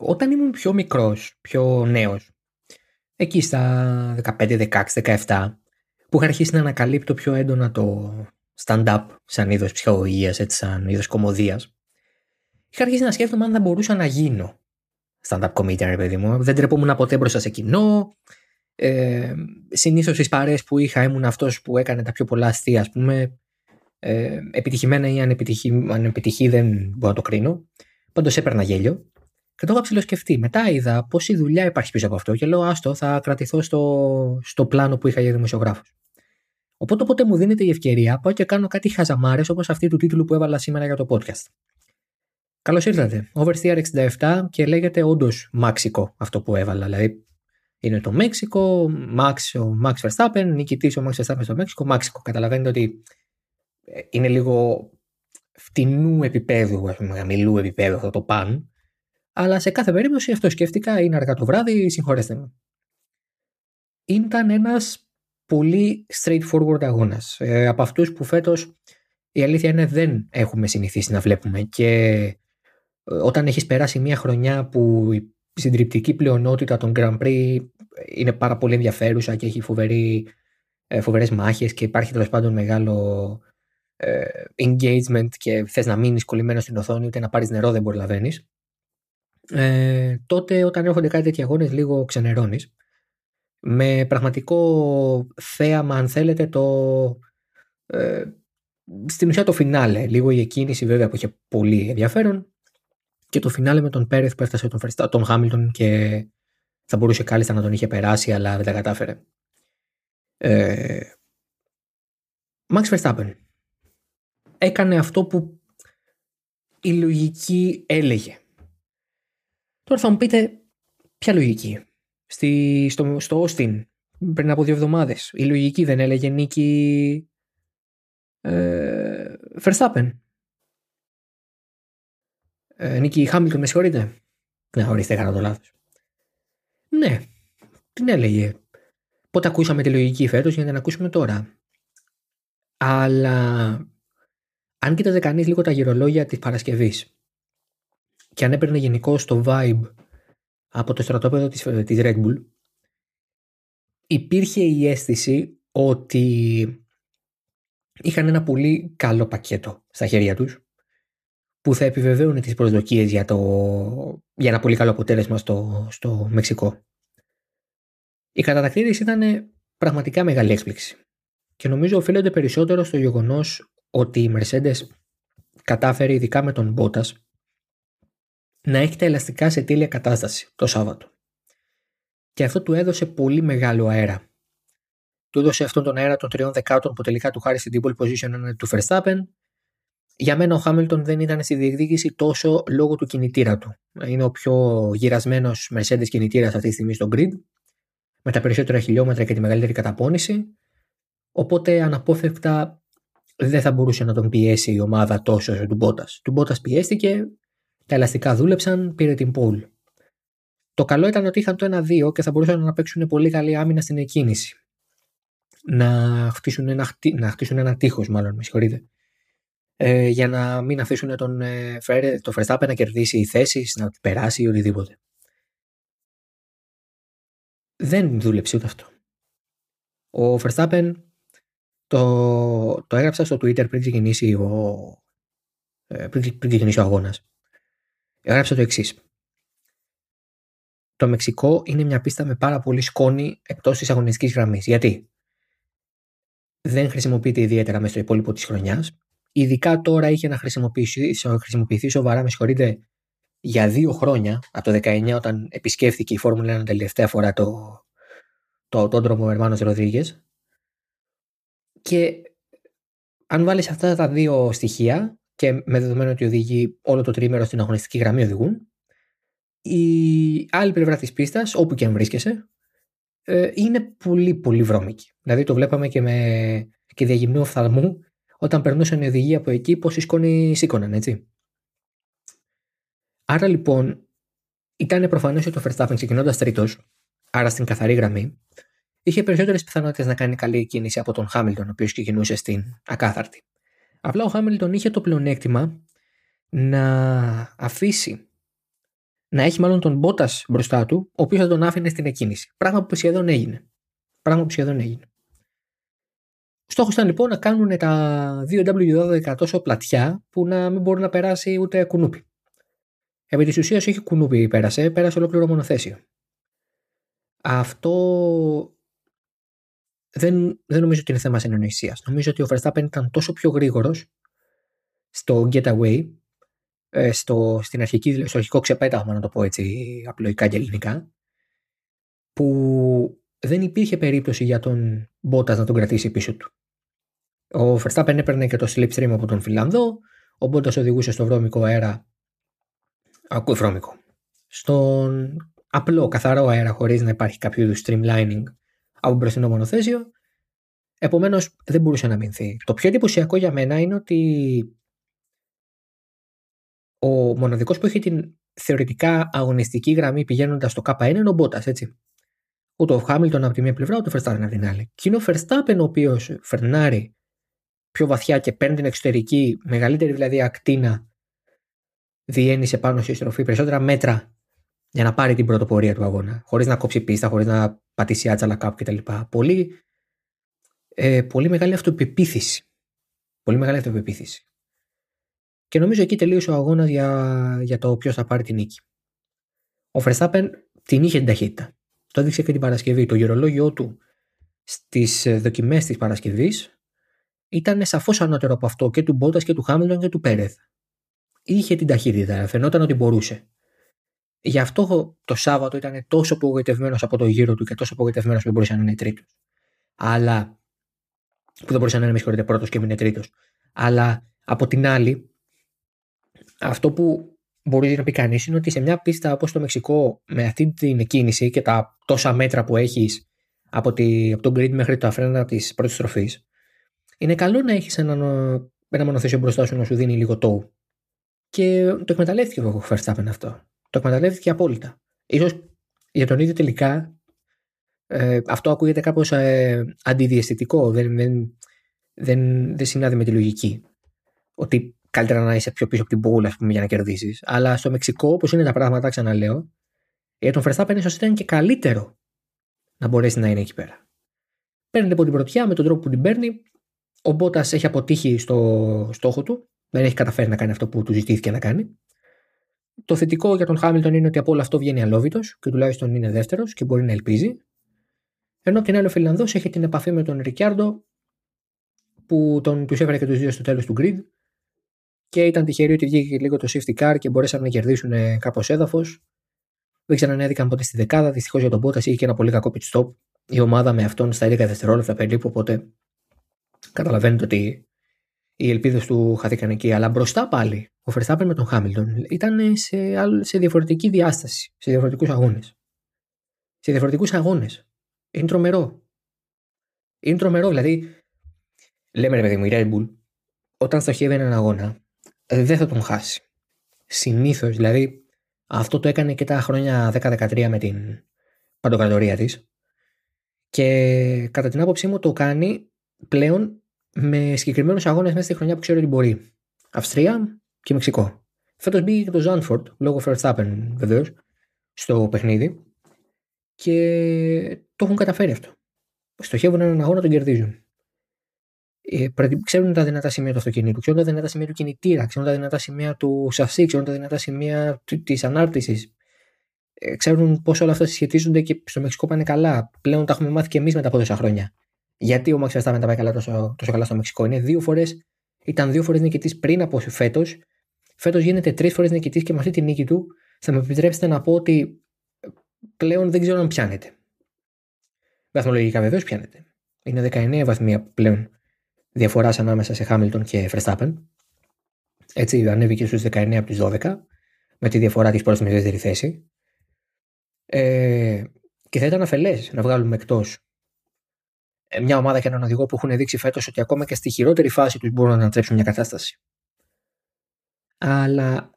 όταν ήμουν πιο μικρός, πιο νέος, εκεί στα 15, 16, 17, που είχα αρχίσει να ανακαλύπτω πιο έντονα το stand-up σαν είδος ψυχολογίας, έτσι σαν είδος κομμωδίας, είχα αρχίσει να σκέφτομαι αν θα μπορούσα να γίνω stand-up comedian, ρε παιδί μου. Δεν τρεπόμουν ποτέ μπροστά σε κοινό. Ε, Συνήθως στις παρέ που είχα ήμουν αυτός που έκανε τα πιο πολλά αστεία, ας πούμε. Ε, επιτυχημένα ή ανεπιτυχή, ανεπιτυχή δεν μπορώ να το κρίνω. Πάντως έπαιρνα γέλιο. Και το είχα ψηλοσκεφτεί. Μετά είδα πόση δουλειά υπάρχει πίσω από αυτό και λέω: Άστο, θα κρατηθώ στο, στο πλάνο που είχα για δημοσιογράφος. Οπότε όποτε μου δίνεται η ευκαιρία, πάω και κάνω κάτι χαζαμάρες όπως αυτή του τίτλου που έβαλα σήμερα για το podcast. Καλώς ήρθατε. Oversteer 67 και λέγεται όντως Μάξικο αυτό που έβαλα. Δηλαδή είναι το Μέξικο, Max, ο Max Verstappen, νικητής ο Max Verstappen στο Μέξικο, Μάξικο. Καταλαβαίνετε ότι ε, είναι λίγο φτηνού επίπεδου, ας πούμε, χαμηλού επίπεδου αυτό το παν. Αλλά σε κάθε περίπτωση αυτό σκέφτηκα, είναι αργά το βράδυ, συγχωρέστε με. Ήταν ένας πολύ straightforward αγώνας. Ε, από αυτούς που φέτος η αλήθεια είναι δεν έχουμε συνηθίσει να βλέπουμε και όταν έχεις περάσει μια χρονιά που η συντριπτική πλειονότητα των Grand Prix είναι πάρα πολύ ενδιαφέρουσα και έχει φοβερή, ε, φοβερές μάχες και υπάρχει τέλος πάντων μεγάλο ε, engagement και θες να μείνεις κολλημένος στην οθόνη ούτε να πάρεις νερό δεν προλαβαίνεις ε, τότε όταν έρχονται κάτι τέτοια αγώνες λίγο ξενερώνεις με πραγματικό θέαμα αν θέλετε το ε, στην ουσία το φινάλε λίγο η εκκίνηση βέβαια που είχε πολύ ενδιαφέρον και το φινάλε με τον Πέρεθ που έφτασε τον, Φεριστά, τον Χάμιλτον και θα μπορούσε κάλλιστα να τον είχε περάσει αλλά δεν τα κατάφερε. Ε, Max Verstappen έκανε αυτό που η λογική έλεγε. Τώρα θα μου πείτε ποια λογική. Στη, στο, στο Austin πριν από δύο εβδομάδες η λογική δεν έλεγε νίκη ε, Verstappen. Ε, Νίκη Χάμιλτον, με συγχωρείτε. Ναι, ορίστε, έκανα το λάθος. Ναι, την έλεγε. Πότε ακούσαμε τη λογική φέτος για να την ακούσουμε τώρα. Αλλά αν κοίταζε κανείς λίγο τα γυρολόγια της Παρασκευής και αν έπαιρνε γενικώ το vibe από το στρατόπεδο της, της Red Bull, υπήρχε η αίσθηση ότι είχαν ένα πολύ καλό πακέτο στα χέρια τους που θα επιβεβαίουν τις προσδοκίες για, το, για ένα πολύ καλό αποτέλεσμα στο, στο Μεξικό. Οι κατατακτήρες ήταν πραγματικά μεγάλη έκπληξη και νομίζω οφείλονται περισσότερο στο γεγονός ότι η Mercedes κατάφερε ειδικά με τον Bottas να έχει τα ελαστικά σε τέλεια κατάσταση το Σάββατο. Και αυτό του έδωσε πολύ μεγάλο αέρα. Του έδωσε αυτόν τον αέρα των τριών δεκάτων που τελικά του χάρισε την pole position του Verstappen για μένα ο Χάμιλτον δεν ήταν στη διεκδίκηση τόσο λόγω του κινητήρα του. Είναι ο πιο γυρασμένος Mercedes κινητήρας αυτή τη στιγμή στο grid, με τα περισσότερα χιλιόμετρα και τη μεγαλύτερη καταπώνηση. Οπότε αναπόφευκτα δεν θα μπορούσε να τον πιέσει η ομάδα τόσο όσο του Μπότα. Του Μπότα πιέστηκε, τα ελαστικά δούλεψαν, πήρε την πόλ. Το καλό ήταν ότι είχαν το 1-2 και θα μπορούσαν να παίξουν πολύ καλή άμυνα στην εκκίνηση. Να χτίσουν ένα, να χτίσουν ένα τείχος μάλλον, με συγχωρείτε ε, για να μην αφήσουν τον, ε, το Verstappen να κερδίσει θέσεις, να περάσει ή οτιδήποτε. Δεν δούλεψε ούτε αυτό. Ο Verstappen το, το έγραψα στο Twitter πριν ξεκινήσει ο, ε, πριν, πριν ξεκινήσει ο αγώνας. Έγραψα το εξής. Το Μεξικό είναι μια πίστα με πάρα πολύ σκόνη εκτός της αγωνιστικής γραμμής. Γιατί; Δεν χρησιμοποιείται ιδιαίτερα μέσα στο υπόλοιπο της χρονιάς Ειδικά τώρα είχε να χρησιμοποιηθεί, χρησιμοποιηθεί σοβαρά, με συγχωρείτε, για δύο χρόνια, από το 19 όταν επισκέφθηκε η Φόρμουλα 1 τελευταία φορά το, το αυτόντρομο Ερμάνο Ροδρίγες. Και αν βάλεις αυτά τα δύο στοιχεία και με δεδομένο ότι οδηγεί όλο το τρίμερο στην αγωνιστική γραμμή οδηγούν, η άλλη πλευρά της πίστας, όπου και αν βρίσκεσαι, ε, είναι πολύ πολύ βρώμικη. Δηλαδή το βλέπαμε και με και διαγυμνού οφθαλμού όταν περνούσαν οι οδηγοί από εκεί, πόσοι σκόνη σήκωναν, έτσι. Άρα λοιπόν, ήταν προφανές ότι ο Verstappen ξεκινώντας τρίτος, άρα στην καθαρή γραμμή, είχε περισσότερες πιθανότητες να κάνει καλή κίνηση από τον Χάμιλτον, ο οποίος ξεκινούσε στην ακάθαρτη. Απλά ο Χάμιλτον είχε το πλεονέκτημα να αφήσει να έχει μάλλον τον Μπότας μπροστά του, ο οποίος θα τον άφηνε στην εκκίνηση. Πράγμα που σχεδόν έγινε. Πράγμα που σχεδόν έγινε. Στόχος ήταν λοιπόν να κάνουν τα 2W12 τόσο πλατιά που να μην μπορεί να περάσει ούτε κουνούπι. Επί της ουσίας, όχι κουνούπι πέρασε, πέρασε ολόκληρο μονοθέσιο. Αυτό δεν, δεν νομίζω ότι είναι θέμα συνεννοησίας. Νομίζω ότι ο Verstappen ήταν τόσο πιο γρήγορος στο getaway, ε, στο, στην αρχική, στο αρχικό ξεπέταγμα, να το πω έτσι απλοϊκά και ελληνικά, που δεν υπήρχε περίπτωση για τον Bottas να τον κρατήσει πίσω του. Ο Verstappen έπαιρνε και το slipstream από τον Φιλανδό, ο Bottas οδηγούσε στο βρώμικο αέρα, ακούει βρώμικο, στον απλό καθαρό αέρα χωρίς να υπάρχει κάποιο είδους streamlining από μπροστινό μονοθέσιο. Επομένως δεν μπορούσε να μηνθεί. Το πιο εντυπωσιακό για μένα είναι ότι ο μοναδικός που έχει την θεωρητικά αγωνιστική γραμμή πηγαίνοντας στο K1 είναι ο Μπότας, έτσι. Ούτε ο Χάμιλτον από τη μία πλευρά, ούτε ο Verstappen από την άλλη. Και είναι ο Verstappen ο οποίος φερνάρει πιο βαθιά και παίρνει την εξωτερική, μεγαλύτερη δηλαδή ακτίνα διένυσε πάνω στη στροφή, περισσότερα μέτρα για να πάρει την πρωτοπορία του αγώνα. Χωρίς να κόψει πίστα, χωρίς να πατήσει άτσαλα κάπου κτλ. Πολύ, ε, πολύ μεγάλη αυτοπεποίθηση. Πολύ μεγάλη αυτοπεποίθηση. Και νομίζω εκεί τελείωσε ο αγώνας για, για το ποιος θα πάρει την νίκη. Ο Verstappen την είχε την ταχύτητα. Το έδειξε και την Παρασκευή. Το γερολόγιο του στις ε, δοκιμές της Παρασκευής ήταν σαφώς ανώτερο από αυτό και του Μπότας και του Χάμιλτον και του Πέρεθ. Είχε την ταχύτητα, φαινόταν ότι μπορούσε. Γι' αυτό το Σάββατο ήταν τόσο απογοητευμένος από το γύρο του και τόσο απογοητευμένος που δεν μπορούσε να είναι τρίτος. Αλλά. που δεν μπορούσε να είναι, με συγχωρείτε, πρώτος και είναι τρίτος. Αλλά από την άλλη, αυτό που μπορεί να πει κανείς είναι ότι σε μια πίστα όπως το Μεξικό, με αυτή την κίνηση και τα τόσα μέτρα που έχεις από, τη, από τον grid μέχρι το αφρένα της πρώτης στροφής, είναι καλό να έχεις ένα, ένα μονοθέσιο μπροστά σου να σου δίνει λίγο τόου. Και το εκμεταλλεύτηκε ο Verstappen αυτό το εκμεταλλεύτηκε απόλυτα. Ίσως για τον ίδιο τελικά ε, αυτό ακούγεται κάπως ε, αντιδιαισθητικό, δεν, δεν, δεν, δεν συνάδει με τη λογική. Ότι καλύτερα να είσαι πιο πίσω από την πόλη πούμε, για να κερδίσεις. Αλλά στο Μεξικό, όπως είναι τα πράγματα, ξαναλέω, για τον Verstappen ίσως ήταν και καλύτερο να μπορέσει να είναι εκεί πέρα. Παίρνει λοιπόν την πρωτιά με τον τρόπο που την παίρνει. Ο Μπότας έχει αποτύχει στο στόχο του. Δεν έχει καταφέρει να κάνει αυτό που του ζητήθηκε να κάνει. Το θετικό για τον Χάμιλτον είναι ότι από όλο αυτό βγαίνει αλόβητος και τουλάχιστον είναι δεύτερος και μπορεί να ελπίζει. Ενώ από την άλλη ο Φιλανδός έχει την επαφή με τον Ρικιάρντο που τον, τους έφερε και τους δύο στο τέλος του grid και ήταν τυχεροί ότι βγήκε λίγο το safety car και μπορέσαν να κερδίσουν κάπως έδαφος. Δεν ξανανέδικαν ποτέ στη δεκάδα. Δυστυχώς για τον Πότα είχε και ένα πολύ κακό pit stop. Η ομάδα με αυτόν στα 11 δευτερόλεπτα περίπου. Οπότε καταλαβαίνετε ότι οι ελπίδες του χαθήκαν εκεί. Αλλά μπροστά πάλι ο Verstappen με τον Χάμιλτον ήταν σε, σε διαφορετική διάσταση, σε διαφορετικούς αγώνες. Σε διαφορετικούς αγώνες. Είναι τρομερό. Είναι τρομερό, δηλαδή. Λέμε ρε παιδί μου, η Red Bull, όταν στοχεύει έναν αγώνα, δεν θα τον χάσει. Συνήθως, δηλαδή, αυτό το έκανε και τα χρόνια 10-13 με την παντοκρατορία της. Και κατά την άποψή μου το κάνει πλέον με συγκεκριμένους αγώνες μέσα στη χρονιά που ξέρω ότι μπορεί. Αυστρία και Μεξικό. Φέτος μπήκε και το Ζάνφορντ, λόγω Verstappen βεβαίως, στο παιχνίδι και το έχουν καταφέρει αυτό. Στοχεύουν έναν αγώνα, τον κερδίζουν. Ε, ξέρουν τα δυνατά σημεία του αυτοκινήτου, ξέρουν τα δυνατά σημεία του κινητήρα, ξέρουν τα δυνατά σημεία του σασί, ξέρουν τα δυνατά σημεία της ανάρτησης. Ε, ξέρουν πώς όλα αυτά συσχετίζονται και στο Μεξικό πάνε καλά. Πλέον τα έχουμε μάθει και εμείς μετά από τόσα χρόνια. Γιατί ο Max Verstappen τα πάει καλά τόσο, τόσο καλά στο Μεξικό. Είναι δύο φορές, ήταν δύο φορές νικητής πριν από φέτος. Φέτος γίνεται τρεις φορές νικητής και με αυτή τη νίκη του θα με επιτρέψετε να πω ότι πλέον δεν ξέρω αν πιάνεται. Βαθμολογικά βεβαίως πιάνεται. Είναι 19 βαθμία πλέον διαφοράς ανάμεσα σε Χάμιλτον και Verstappen. Έτσι ανέβηκε στους 19 από τις 12 με τη διαφορά της πρώτης με δεύτερη θέση. Ε, και θα ήταν αφελές να βγάλουμε εκτός ε, μια ομάδα και έναν οδηγό που έχουν δείξει φέτος ότι ακόμα και στη χειρότερη φάση τους μπορούν να ανατρέψουν μια κατάσταση. Αλλά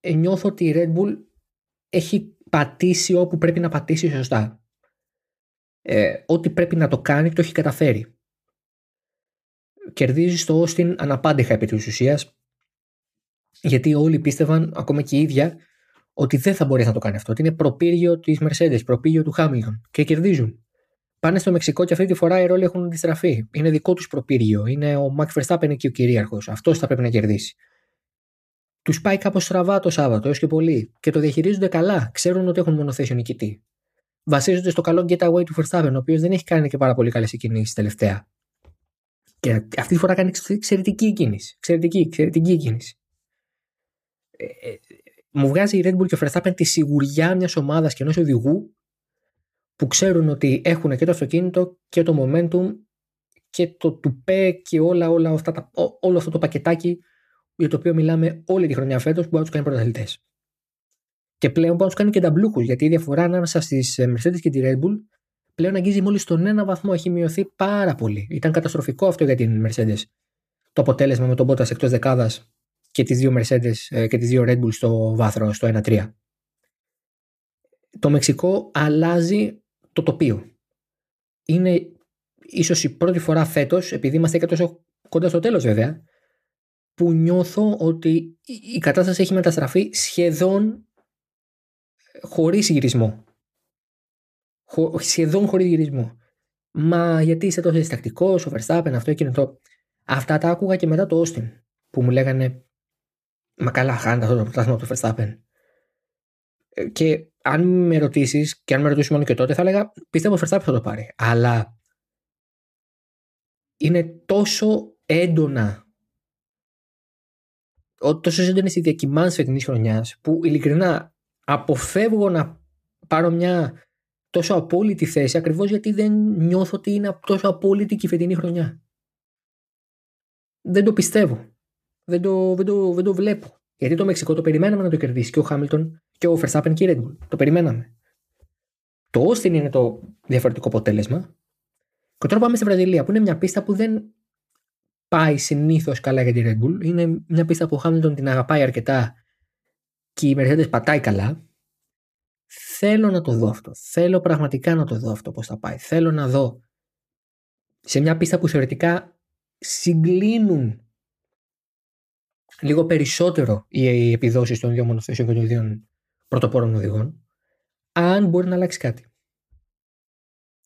ε, νιώθω ότι η Red Bull έχει πατήσει όπου πρέπει να πατήσει σωστά. Ε, ό,τι πρέπει να το κάνει το έχει καταφέρει. Κερδίζεις στο Austin αναπάντηχα επί της ουσίας γιατί όλοι πίστευαν, ακόμα και η ίδια, ότι δεν θα μπορέσει να το κάνει αυτό. Ότι είναι προπύργιο της Mercedes, προπύργιο του Χάμιλτον και κερδίζουν. Πάνε στο Μεξικό και αυτή τη φορά οι ρόλοι έχουν αντιστραφεί. Είναι δικό τους προπύργιο. Είναι ο Μάκ Verstappen και ο κυρίαρχος. Αυτός θα πρέπει να κερδίσει. Τους πάει κάπως στραβά το Σάββατο έως και πολύ και το διαχειρίζονται καλά. Ξέρουν ότι έχουν μονοθέσιο νικητή. Βασίζονται στο καλό getaway του Verstappen, ο οποίος δεν έχει κάνει και πάρα πολύ καλές κινήσει τελευταία. Και αυτή τη φορά κάνει εξαιρετική κίνηση. Εξαιρετική, εξαιρετική κίνηση. Ε, ε, μου βγάζει η Red Bull και ο Verstappen τη σιγουριά μιας ομάδας και ενός οδηγού που ξέρουν ότι έχουν και το αυτοκίνητο και το momentum και το τουπέ και όλα, όλα αυτά τα, όλο αυτό το πακετάκι για το οποίο μιλάμε όλη τη χρονιά φέτος που μπορεί να τους κάνει πρωταθλητές. Και πλέον μπορεί να τους κάνει και ταμπλούχου γιατί η διαφορά ανάμεσα στις ε, Mercedes και τη Red Bull πλέον αγγίζει μόλις τον ένα βαθμό. Έχει μειωθεί πάρα πολύ. Ήταν καταστροφικό αυτό για την Mercedes. Το αποτέλεσμα με τον Bottas εκτός δεκάδας και τις δύο Mercedes ε, και τις δύο Red Bull στο βάθρο, στο 1-3. Το Μεξικό αλλάζει το τοπίο. Είναι ίσως η πρώτη φορά φέτος, επειδή είμαστε και τόσο κοντά στο τέλος βέβαια, που νιώθω ότι η κατάσταση έχει μεταστραφεί σχεδόν χωρίς γυρισμό. Χω, σχεδόν χωρίς γυρισμό. Μα γιατί είσαι τόσο διστακτικός, ο Verstappen, αυτό εκείνο το. Αυτά τα άκουγα και μετά το Austin που μου λέγανε Μα καλά, χάνει αυτό το πρωτάθλημα του Verstappen. Ε, και αν με ρωτήσεις, και αν με ρωτήσεις μόνο και τότε, θα έλεγα πιστεύω ότι ο Verstappen θα το πάρει. Αλλά είναι τόσο έντονα τόσο έντονες οι διακοιμάνσει φετινή χρονιάς, που ειλικρινά αποφεύγω να πάρω μια τόσο απόλυτη θέση ακριβώς γιατί δεν νιώθω ότι είναι τόσο απόλυτη και η φετινή χρονιά. Δεν το πιστεύω. Δεν το, δεν το, δεν το βλέπω. Γιατί το Μεξικό το περιμέναμε να το κερδίσει και ο Χάμιλτον και ο Verstappen και η Red Bull. Το περιμέναμε. Το Austin είναι το διαφορετικό αποτέλεσμα. Και τώρα πάμε στη Βραζιλία που είναι μια πίστα που δεν πάει συνήθως καλά για τη Red Bull. Είναι μια πίστα που ο Χάμιλτον την αγαπάει αρκετά και η Mercedes πατάει καλά. Θέλω να το δω αυτό. Θέλω πραγματικά να το δω αυτό πώς θα πάει. Θέλω να δω σε μια πίστα που θεωρητικά συγκλίνουν λίγο περισσότερο οι επιδόσεις των δύο μονοθέσεων και των δύο πρωτοπόρων οδηγών, αν μπορεί να αλλάξει κάτι.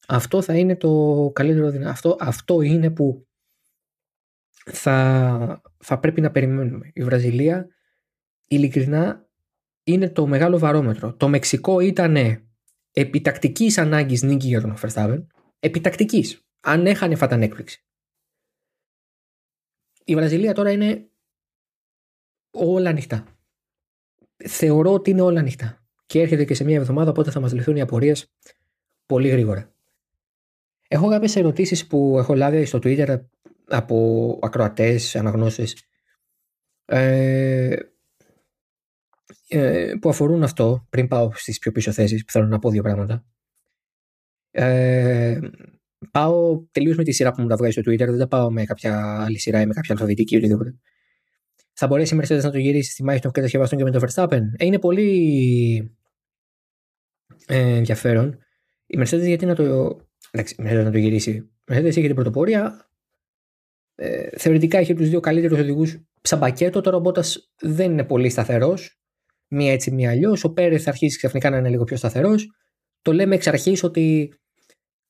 Αυτό θα είναι το καλύτερο δυνατό. Αυτό, αυτό είναι που θα, θα πρέπει να περιμένουμε. Η Βραζιλία ειλικρινά είναι το μεγάλο βαρόμετρο. Το Μεξικό ήταν επιτακτικής ανάγκης νίκη για τον Verstappen. Επιτακτικής. Αν έχανε θα ήταν έκπληξη. Η Βραζιλία τώρα είναι όλα ανοιχτά. Θεωρώ ότι είναι όλα ανοιχτά. Και έρχεται και σε μια εβδομάδα, οπότε θα μας λυθούν οι απορίες πολύ γρήγορα. Έχω κάποιες ερωτήσεις που έχω λάβει στο Twitter από ακροατές, αναγνώσεις ε, ε, που αφορούν αυτό πριν πάω στις πιο πίσω θέσεις που θέλω να πω δύο πράγματα ε, πάω τελείως με τη σειρά που μου τα βγάζει στο Twitter δεν τα πάω με κάποια άλλη σειρά ή με κάποια αλφαβητική ή οτιδήποτε θα μπορέσει η Mercedes να το γυρίσει στη μάχη των κατασκευαστών και με το Verstappen ε, είναι πολύ ε, ενδιαφέρον η Mercedes γιατί να το εντάξει, η Mercedes να το γυρίσει η Mercedes έχει την πρωτοπορία ε, θεωρητικά έχει τους δύο καλύτερους οδηγούς σαν πακέτο. Τώρα ο Μπότας δεν είναι πολύ σταθερός. Μία έτσι, μία αλλιώς. Ο Πέρε θα αρχίσει ξαφνικά να είναι λίγο πιο σταθερός. Το λέμε εξ αρχής ότι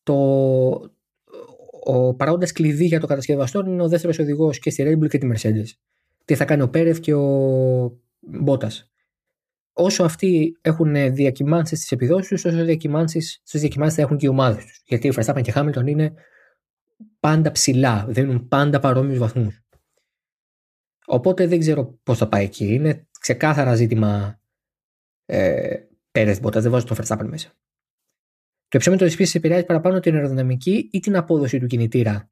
το, ο παράγοντας κλειδί για το κατασκευαστό είναι ο δεύτερος οδηγός και στη Red Bull και τη Mercedes. Τι θα κάνει ο Πέρεφ και ο Μπότας. Όσο αυτοί έχουν διακυμάνσεις στις επιδόσεις του, όσο στι διακυμάνσεις θα έχουν και οι ομάδες τους. Γιατί ο Verstappen και Hamilton είναι πάντα ψηλά, δίνουν πάντα παρόμοιους βαθμούς. Οπότε δεν ξέρω πώς θα πάει εκεί. Είναι ξεκάθαρα ζήτημα ε, Πέρεθ Μπότας, δεν βάζω τον Verstappen μέσα. Το υψόμετρο της πίστας επηρεάζει παραπάνω την αεροδυναμική ή την απόδοση του κινητήρα.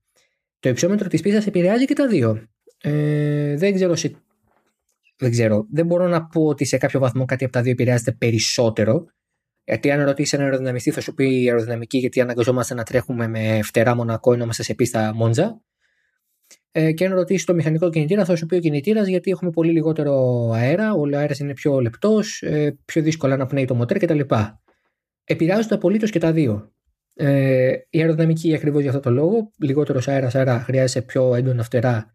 Το υψόμετρο της πίστας επηρεάζει και τα δύο. Ε, δεν ξέρω σε... Δεν ξέρω. Δεν μπορώ να πω ότι σε κάποιο βαθμό κάτι από τα δύο επηρεάζεται περισσότερο. Γιατί αν ρωτήσεις έναν αεροδυναμιστή, θα σου πει η αεροδυναμική, γιατί αναγκαζόμαστε να τρέχουμε με φτερά μονακό ενώ είμαστε σε πίστα μόντζα. Ε, και αν ρωτήσεις το μηχανικό κινητήρα, θα σου πει ο κινητήρας, γιατί έχουμε πολύ λιγότερο αέρα, ο αέρας είναι πιο λεπτός, ε, πιο δύσκολα να πνέει το μοτέρ κτλ. Επηρεάζονται απολύτως και τα δύο. Ε, η αεροδυναμική ακριβώς για αυτό το λόγο, λιγότερος αέρας, άρα χρειάζεται πιο έντονα φτερά.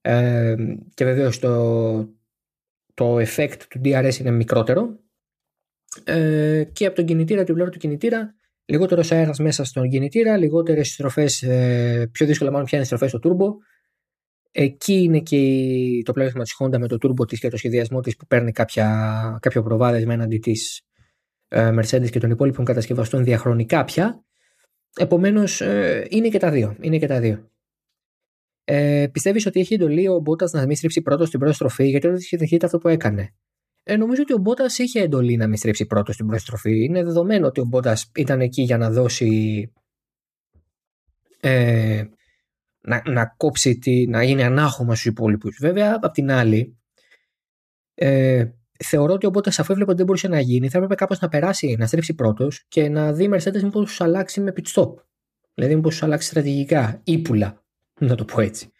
Ε, και βεβαίως το, το effect του DRS είναι μικρότερο, ε, και από τον κινητήρα, την πλευρά του κινητήρα, λιγότερος αέρας μέσα στον κινητήρα, λιγότερες στροφές, ε, πιο δύσκολα μάλλον πιάνει στροφές στο turbo. Εκεί είναι και το πλέον της Honda με το turbo της και το σχεδιασμό της που παίρνει κάποια, κάποιο προβάδισμα έναντι της ε, Mercedes και των υπόλοιπων κατασκευαστών διαχρονικά πια. Επομένως, ε, είναι και τα δύο. Είναι και τα δύο. Ε, Πιστεύεις ότι έχει εντολή ο Μπότας να μην στρίψει πρώτος στην πρώτη στροφή, γιατί δεν είχε αυτό που έκανε. Ε, νομίζω ότι ο Μπότας είχε εντολή να μην στρίψει πρώτος στην πρώτη στροφή. Είναι δεδομένο ότι ο Μπότας ήταν εκεί για να δώσει. Ε, να, να κόψει, τη, να γίνει ανάχωμα στους υπόλοιπους. Βέβαια, απ' την άλλη, ε, θεωρώ ότι ο Μπότας αφού έβλεπε ότι δεν μπορούσε να γίνει, θα έπρεπε κάπως να περάσει, να στρίψει πρώτος και να δει η Mercedes μήπως τους αλλάξει με pit stop. Δηλαδή, μήπως τους αλλάξει στρατηγικά, ύπουλα, να το πω έτσι.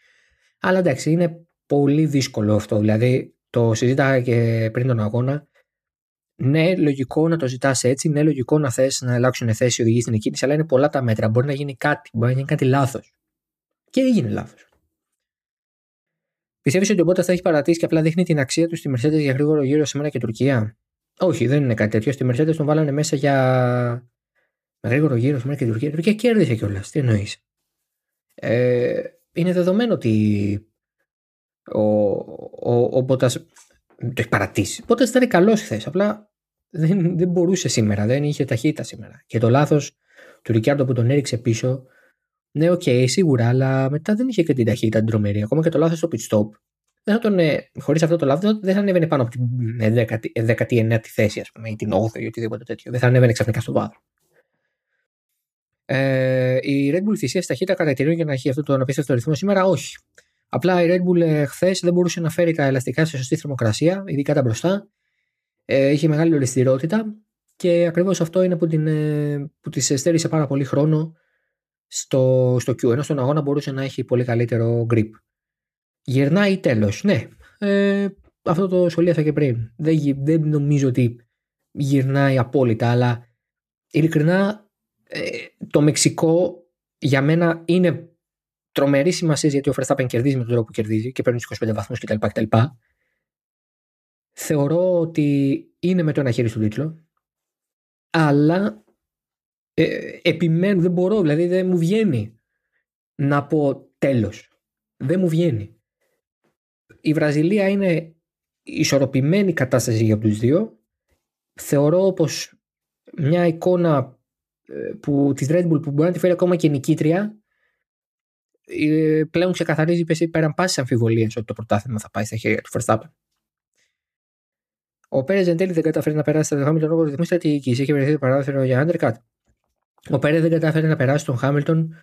Αλλά εντάξει, είναι πολύ δύσκολο αυτό. Δηλαδή, το συζήταγα και πριν τον αγώνα. Ναι, λογικό να το ζητάς έτσι. Ναι, λογικό να θες να αλλάξουν θέση οι οδηγοί στην εκκίνηση, αλλά είναι πολλά τα μέτρα. Μπορεί να γίνει κάτι, μπορεί να γίνει κάτι λάθος. Και έγινε λάθος. Πιστεύεις ότι ο Μπότας θα έχει παρατήσει και απλά δείχνει την αξία του στη Mercedes για γρήγορο γύρο σήμερα και Τουρκία; Όχι, δεν είναι κάτι τέτοιο. Στη Mercedes τον βάλανε μέσα για γρήγορο γύρο σήμερα και Τουρκία. Η Τουρκία κέρδισε κιόλας. Τι εννοείς; Ε, είναι δεδομένο ότι ο, ο, ο Μπότα το έχει παρατήσει. Ο ήταν καλός χθες. Απλά δεν, δεν μπορούσε σήμερα. Δεν είχε ταχύτητα σήμερα. Και το λάθος του Ρικιάρντο που τον έριξε πίσω ναι, OK, okay, σίγουρα, αλλά μετά δεν είχε και την ταχύτητα την τρομερή. Ακόμα και το λάθος στο pit stop. Δεν θα τον, ε, χωρίς αυτό το λάθος δεν θα ανέβαινε πάνω από την 19η ε, θέση, ας πούμε, ή την 8η ή οτιδήποτε τέτοιο. Δεν θα ανέβαινε ξαφνικά στο βάθρο. Ε, η Red Bull θυσίασε ταχύτητα κατά για να έχει αυτό το απίστευτο ρυθμό σήμερα, όχι. Απλά η Red Bull ε, χθες δεν μπορούσε να φέρει τα ελαστικά σε σωστή θερμοκρασία, ειδικά τα μπροστά. Ε, είχε μεγάλη ολιστηρότητα και ακριβώς αυτό είναι που, την, ε, που τη στέρισε πάρα πολύ χρόνο στο, στο Q. Ενώ στον αγώνα μπορούσε να έχει πολύ καλύτερο grip. Γυρνάει τέλος. Ναι, ε, αυτό το σχολίασα και πριν. Δεν, δεν νομίζω ότι γυρνάει απόλυτα, αλλά ειλικρινά ε, το Μεξικό για μένα είναι τρομερή σημασία γιατί ο Verstappen κερδίζει με τον τρόπο που κερδίζει και παίρνει 25 βαθμούς κτλ, κτλ. Θεωρώ ότι είναι με το ένα χέρι στον τίτλο, αλλά ε, επιμένω, δεν μπορώ, δηλαδή δεν μου βγαίνει να πω τέλος. Δεν μου βγαίνει. Η Βραζιλία είναι ισορροπημένη κατάσταση για τους δύο. Θεωρώ πως μια εικόνα ε, που, της Red Bull που μπορεί να τη φέρει ακόμα και νικήτρια ε, πλέον ξεκαθαρίζει πέραν πάσης αμφιβολίας ότι το πρωτάθλημα θα πάει στα χέρια του Verstappen. Ο Πέρες εν τέλει δεν καταφέρει να περάσει στα Χάμιλτον λόγω ρυθμού στρατηγικής. Έχει βρεθεί το παράθυρο για undercut. Ο Πέρες δεν κατάφερε να περάσει τον Χάμιλτον,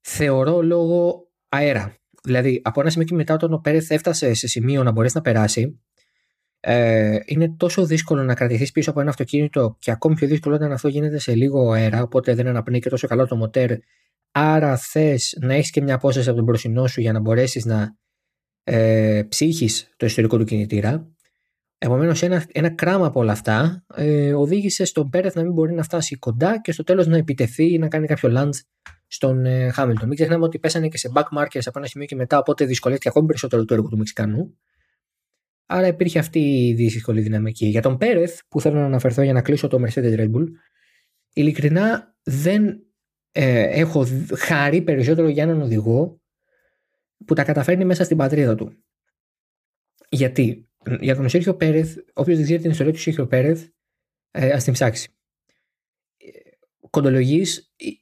θεωρώ λόγω αέρα. Δηλαδή, από ένα σημείο και μετά, όταν ο Πέρες έφτασε σε σημείο να μπορέσει να περάσει, ε, είναι τόσο δύσκολο να κρατηθείς πίσω από ένα αυτοκίνητο και ακόμη πιο δύσκολο όταν αυτό γίνεται σε λίγο αέρα, οπότε δεν αναπνέει και τόσο καλά το μοτέρ. Άρα θες να έχεις και μια απόσταση από τον μπροστινό σου για να μπορέσεις να ε, ψύχεις το ιστορικό του κινητήρα. Επομένως, ένα, ένα κράμα από όλα αυτά ε, οδήγησε στον Πέρεθ να μην μπορεί να φτάσει κοντά και στο τέλος να επιτεθεί ή να κάνει κάποιο lunch στον ε, Χάμιλτον. Μην ξεχνάμε ότι πέσανε και σε back markers από ένα σημείο και μετά, οπότε δυσκολεύτηκε ακόμη περισσότερο το έργο του Μεξικανού. Άρα υπήρχε αυτή η δύσκολη δυναμική. Για τον Πέρεθ, που θέλω να αναφερθώ για να κλείσω το Mercedes Red Bull, ειλικρινά δεν ε, έχω χάρη περισσότερο για έναν οδηγό που τα καταφέρνει μέσα στην πατρίδα του. Γιατί για τον Σέρχιο Πέρεθ, όποιος δεν ξέρει την ιστορία του Σέρχιο Πέρεθ, ε, ας την ψάξει. Κοντολογίς,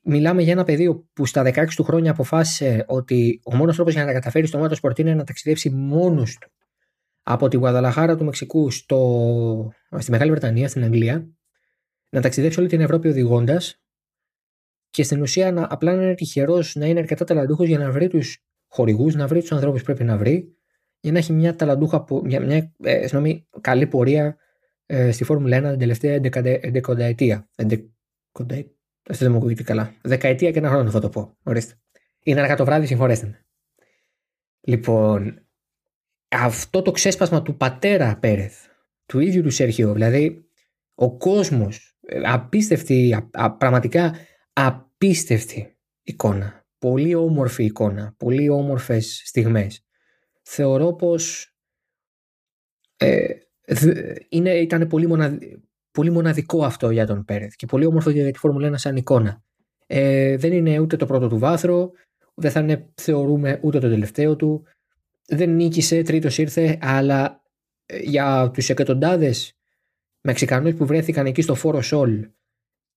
μιλάμε για ένα παιδί που στα 16 του χρόνια αποφάσισε ότι ο μόνος τρόπος για να καταφέρει στο motorsport είναι να ταξιδέψει μόνος του από τη Γουαδαλαχάρα του Μεξικού στο, στη Μεγάλη Βρετανία, στην Αγγλία, να ταξιδέψει όλη την Ευρώπη οδηγώντας και στην ουσία να, απλά να είναι τυχερός να είναι αρκετά ταλαντούχος για να βρει τους χορηγούς, να βρει τους ανθρώπους που πρέπει να βρει για να έχει μια ταλαντούχα, μια, μια ε, συγνώμη, καλή πορεία ε, στη Φόρμουλα 1 την τελευταία δεκαετία. Αυτό δεν μου ακούγεται καλά. Δεκαετία και ένα χρόνο θα το πω. Ορίστε. Είναι αργά το βράδυ, συγχωρέστε με. Λοιπόν, αυτό το ξέσπασμα του πατέρα Πέρεθ, του ίδιου του Σέρχιο, δηλαδή ο κόσμος, ε, απίστευτη, α, πραγματικά απίστευτη εικόνα. Πολύ όμορφη εικόνα, πολύ όμορφες στιγμές θεωρώ πως ε, είναι, ήταν πολύ μοναδικό πολύ μοναδικό αυτό για τον Πέρεθ και πολύ όμορφο για τη Φόρμουλα 1 σαν εικόνα. Ε, δεν είναι ούτε το πρώτο του βάθρο, δεν θα είναι, θεωρούμε, ούτε το τελευταίο του. Δεν νίκησε, τρίτος ήρθε, αλλά ε, για τους εκατοντάδες Μεξικανούς που βρέθηκαν εκεί στο φόρο Σολ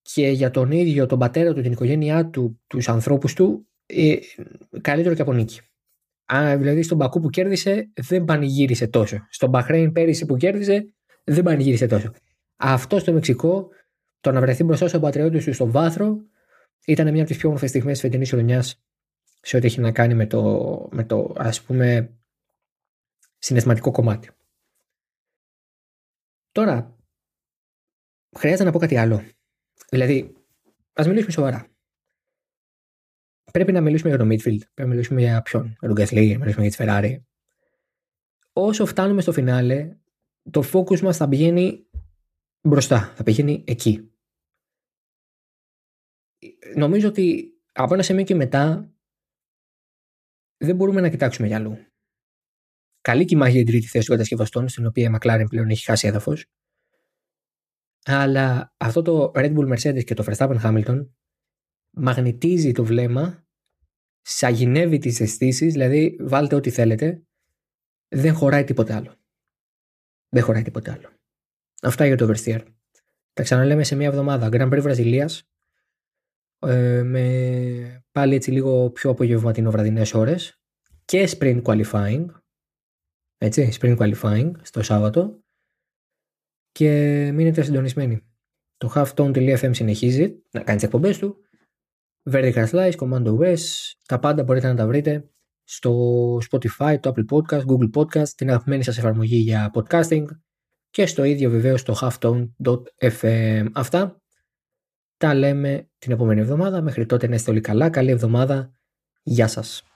και για τον ίδιο, τον πατέρα του, την οικογένειά του, τους ανθρώπους του, ε, καλύτερο και από νίκη. Α, δηλαδή στον Μπακού που κέρδισε δεν πανηγύρισε τόσο. Στον Μπαχρέιν πέρυσι που κέρδισε δεν πανηγύρισε τόσο. Αυτό στο Μεξικό, το να βρεθεί μπροστά στον πατριώτη του στον βάθρο, ήταν μια από τις πιο όμορφες στιγμές της φετινής χρονιάς σε ό,τι έχει να κάνει με το, με το ας πούμε συναισθηματικό κομμάτι. Τώρα, χρειάζεται να πω κάτι άλλο. Δηλαδή, ας μιλήσουμε σοβαρά. Πρέπει να μιλήσουμε για το midfield. Πρέπει να μιλήσουμε για ποιον. Για τον Γκαθλή, να μιλήσουμε για τη Ferrari. Όσο φτάνουμε στο φινάλε, το focus μας θα πηγαίνει μπροστά. Θα πηγαίνει εκεί. Νομίζω ότι από ένα σημείο και μετά δεν μπορούμε να κοιτάξουμε για αλλού. Καλή και για την τρίτη θέση των κατασκευαστών, στην οποία η McLaren πλέον έχει χάσει έδαφος. Αλλά αυτό το Red Bull Mercedes και το Verstappen Hamilton μαγνητίζει το βλέμμα, σαγηνεύει τις αισθήσεις, δηλαδή βάλτε ό,τι θέλετε, δεν χωράει τίποτε άλλο. Δεν χωράει τίποτε άλλο. Αυτά για το Verstier. Τα ξαναλέμε σε μια εβδομάδα. Grand Prix Βραζιλίας, ε, με πάλι έτσι λίγο πιο απογευματινό βραδινές ώρες και sprint qualifying, έτσι, sprint qualifying στο Σάββατο και μείνετε συντονισμένοι. Το halftone.fm συνεχίζει να κάνει τις εκπομπές του. Vertical Slice, Commando S, τα πάντα μπορείτε να τα βρείτε στο Spotify, το Apple Podcast, Google Podcast, την αγαπημένη σας εφαρμογή για podcasting και στο ίδιο βεβαίως το halftone.fm. Αυτά τα λέμε την επόμενη εβδομάδα. Μέχρι τότε να είστε όλοι καλά. Καλή εβδομάδα. Γεια σας.